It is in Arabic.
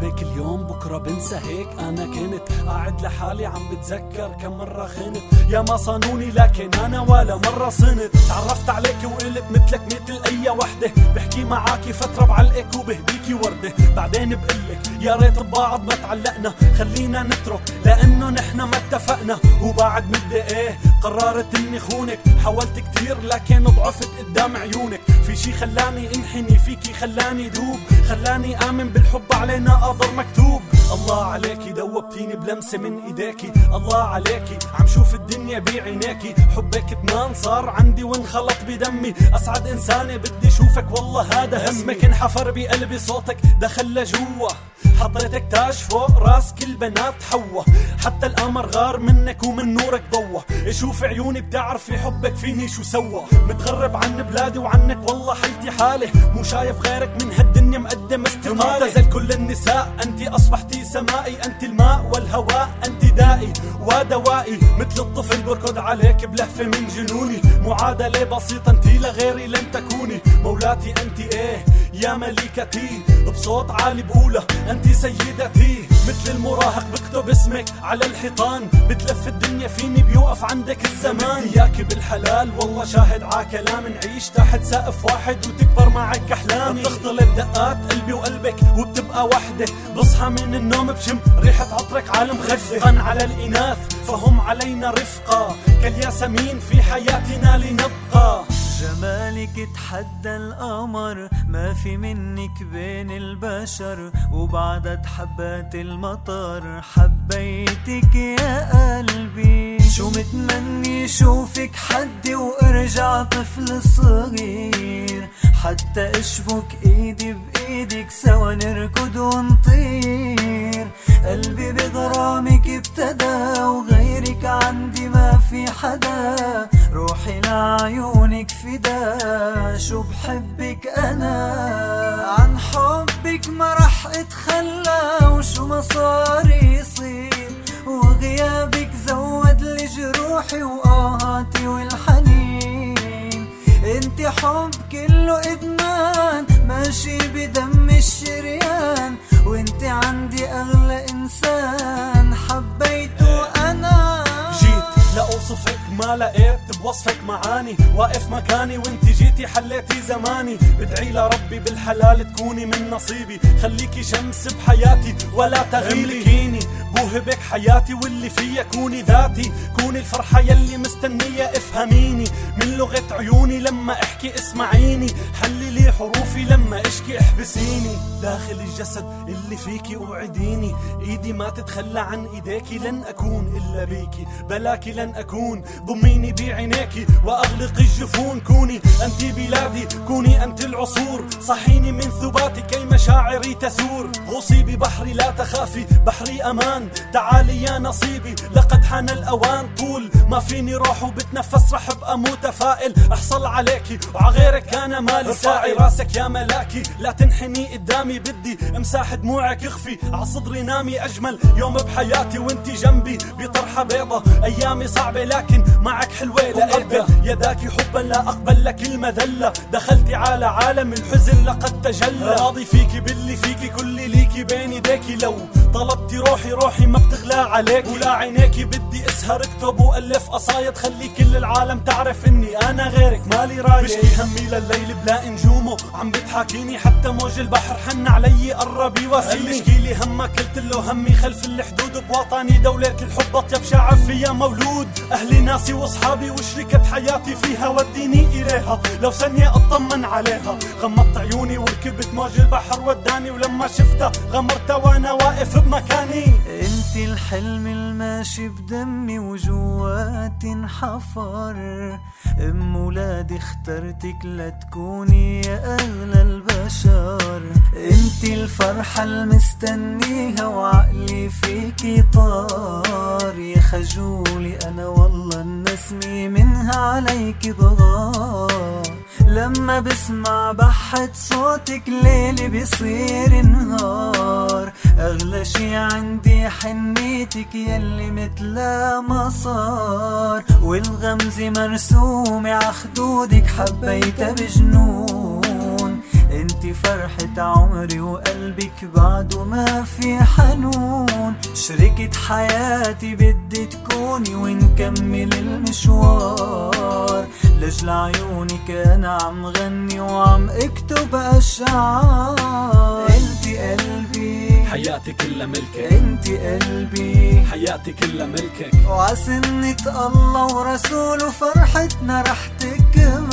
بحبك اليوم بكرة بنسى هيك. أنا كنت قاعد لحالي عم بتذكر كم مرة خنت. يا ما صانوني لكن أنا ولا مرة صنت. تعرفت عليك وقلت مثلك مثل أي وحدة. بحكي معاكي فترة بعلقك وبهديكي وردة. بعدين بقلك يا ريت ببعض ما تعلقنا. خلينا نترك لأنه نحنا ما اتفقنا وبعد مدة إيه قررت إني خونك. حاولت كتير لكن ضعفت قدام عيونك. في شي خلاني انحني فيكي خلاني دوب خلاني آمن بالحب علينا قدر مكتوب. الله عليكي دوبتيني بلمسة من ايديكي الله عليكي عم شوف الدنيا بعينيكي حبك ادمان صار عندي وانخلط بدمي. أسعد إنسانة بدي شوفك والله هذا اسمك انحفر بقلبي صوتك دخل لجوا. حطيتك تاج فوق راس كل بنات حوا. حتى القمر غار منك ومن نورك ضوى. شوف عيوني بتعرفي حبك فيني شو سوى. متغرب عن بلادي وعنك والله حالتي حالي مو شايف غيرك من هالدنيا مقدم استقالة. معتزل كل النساء انت أصبحتي سمائي. انت الماء والهواء انت دائي ودوائي. مثل الطفل بركض عليك بلهفة من جنوني. معادلة بسيطة انت لغيري لن تكوني. مولاتي انت إيه؟ يا ملكتي بصوت عالي بقولها أنت سيدتي. مثل المراهق بكتب اسمك على الحيطان بتلف الدنيا فيني بيوقف عندك الزمان. إياك بالحلال والله شاهد ع كلام. نعيش تحت سقف واحد وتكبر معك أحلامي. بتختلط دقات قلبي وقلبك وبتبقى وحدة. بصحى من النوم بشم ريحة عطرك عالم خفة. على الإناث فهم علينا رفقا كالياسمين في حياتنا لنبقى. جمالك تحدى القمر. ما في منك بين البشر وبعدد حبات المطر. حبيتك يا قلبي. شو متمني شوفك حدي وارجع طفل صغير. حتى اشبك ايدي بإيدك سوا نركض ونطير. حبك ما رح اتخلى وشو ما صار يصير. وغيابك زود لي جروحي وآهاتي والحنين. انت حب كله إدمان ماشي بدم الشريان. وانت عندي أغلى إنسان حبيته أنا جيت لاوصفك ما لقيت بوصفك معاني. واقف مكاني وانت جيتي حليتي زماني. بدعي لربي بالحلال تكوني من نصيبي. خليكي شمس بحياتي ولا تغيبي. بوهبك حياتي واللي فيها كوني ذاتي. كوني الفرحة يلي مستنية افهميني. من لغة عيوني لما احكي اسمعيني. حللي حروفي لما اشكي احبسيني. داخل الجسد اللي فيكي اوعديني. ايدي ما تتخلى عن ايديكي لن اكون إلا بيكي. بلاكي لن اكون ضميني بعينيكي. واغلق الجفون كوني انت بلادي. كوني انت العصور. صحيني من سباتي كي مشاعري تثور. غوصي ببحري لا تخافي. بحري أمان. تعالي يا نصيبي لقد حان الأوان طول ما فيني روح وبتنفس رح أبقى متفائل. أحصل عليكي وعغيرك أنا مالي ساعي راسك يا ملاكي لا تنحني قدامي. بدي امسح دموعك اخفي. عصدري نامي أجمل. يوم بحياتي وانتي جنبي. بطرحة بيضة. أيامي صعبة لكن معك حلوة لقيتها. يداكي حبا لا أقبل لك المذلة. دخلتي على عالم الحزن لقد تجلى. راضي فيكي باللي فيكي كل ليكي بين ايديكي لو طلبتي روحي روحي ما بتغلى عليك ولا عينيكي بدي أسهر اكتب وألف. قصايد؟ خلي كل العالم تعرف إني أنا غيرك مالي رايق بشكي همي لليل بلا نجومه عم بتحاكيني حتى موج البحر. حن علي قرب يواسيني. اشكي لي همك قلت له همي خلف الحدود. بوطني دولة الحب أطيب شعب فيها مولود. أهلي ناسي وأصحابي وشركة حياتي فيها وديني إليها. لو ثانية اطمن عليها. غمضت عيوني وركبت موج البحر وداني ولما شفتها غمرتها وأنا واقف بمكاني. الحلم الماشي بدمي وجواتي انحفر أم ولادي اخترتك لتكوني يا اغلى البشر. أنت الفرحة المستنيها وعقلي فيكي طار. يا خجولي أنا والله النسمي منها عليك بغار لما بسمع بحة صوتك ليلي بيصير نهار أغلى شي عندي حنيتك يلي متلا ما صار والغمزة مرسومة عخدودك حبيتها بجنون. انت فرحة عمري وقلبك بعده ما في حنون. شريكة حياتي بدي تكوني ونكمل المشوار. لجل عيونك أنا عم غني وعم أكتب أشعار. حياتي كلها ملكك. انت قلبي. حياتي كلها ملكك. وعسنة الله ورسوله فرحتنا رح تكمل.